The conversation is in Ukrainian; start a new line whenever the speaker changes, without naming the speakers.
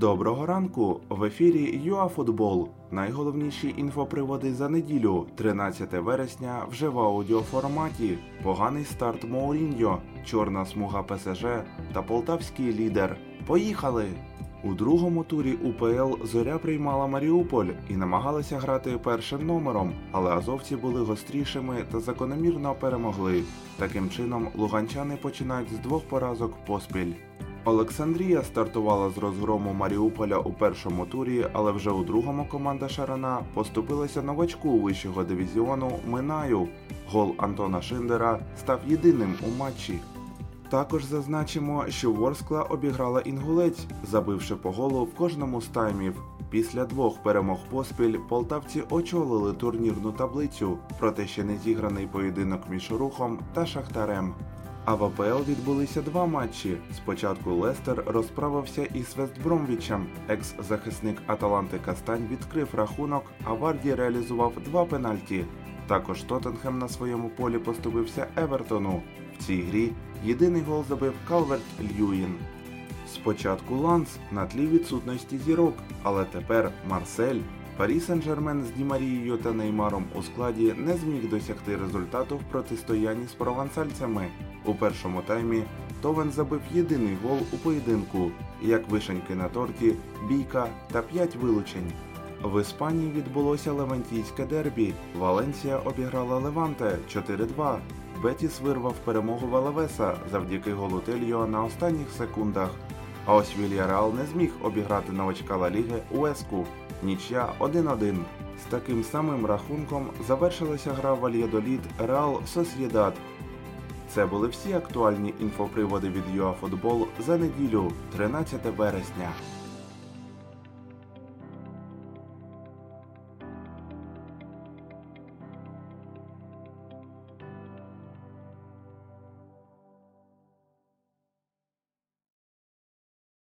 Доброго ранку! В ефірі ЮАФутбол. Найголовніші інфоприводи за неділю, 13 вересня, вже в аудіоформаті. Поганий старт Моуріньо, чорна смуга ПСЖ та полтавський лідер. Поїхали! У другому турі УПЛ Зоря приймала Маріуполь і намагалася грати першим номером, але азовці були гострішими та закономірно перемогли. Таким чином, луганчани починають з двох поразок поспіль. Олександрія стартувала з розгрому Маріуполя у першому турі, але вже у другому команда Шарана поступилася новачку вищого дивізіону Минаю. Гол Антона Шиндера став єдиним у матчі. Також зазначимо, що Ворскла обіграла інгулець, забивши по голу в кожному з таймів. Після двох перемог поспіль полтавці очолили турнірну таблицю, проте ще не зіграний поєдинок між рухом та шахтарем. А в АПЛ відбулися два матчі. Спочатку Лестер розправився із Вестбромвічем. Екс-захисник Аталанти Кастань відкрив рахунок, а Варді реалізував два пенальті. Також Тоттенхем на своєму полі поступився Евертону. В цій грі єдиний гол забив Калверт Льюін. Спочатку Ланс на тлі відсутності зірок, але тепер Марсель. Парі Сен-Жермен з Ді Марією та Неймаром у складі не зміг досягти результату в протистоянні з провансальцями. У першому таймі Товен забив єдиний гол у поєдинку, як вишеньки на торті, бійка та 5 вилучень. В Іспанії відбулося левантійське дербі. Валенсія обіграла Леванте 4-2. Бетіс вирвав перемогу Валавеса завдяки голу Тельо на останніх секундах. А ось Вільяреал не зміг обіграти новачка Ла Ліги Уеску. Нічя 1-1. З таким самим рахунком завершилася гра Вальєдоліт Реал Сосєдад. Це були всі актуальні інфоприводи від ЮАФутбол за неділю, 13 вересня.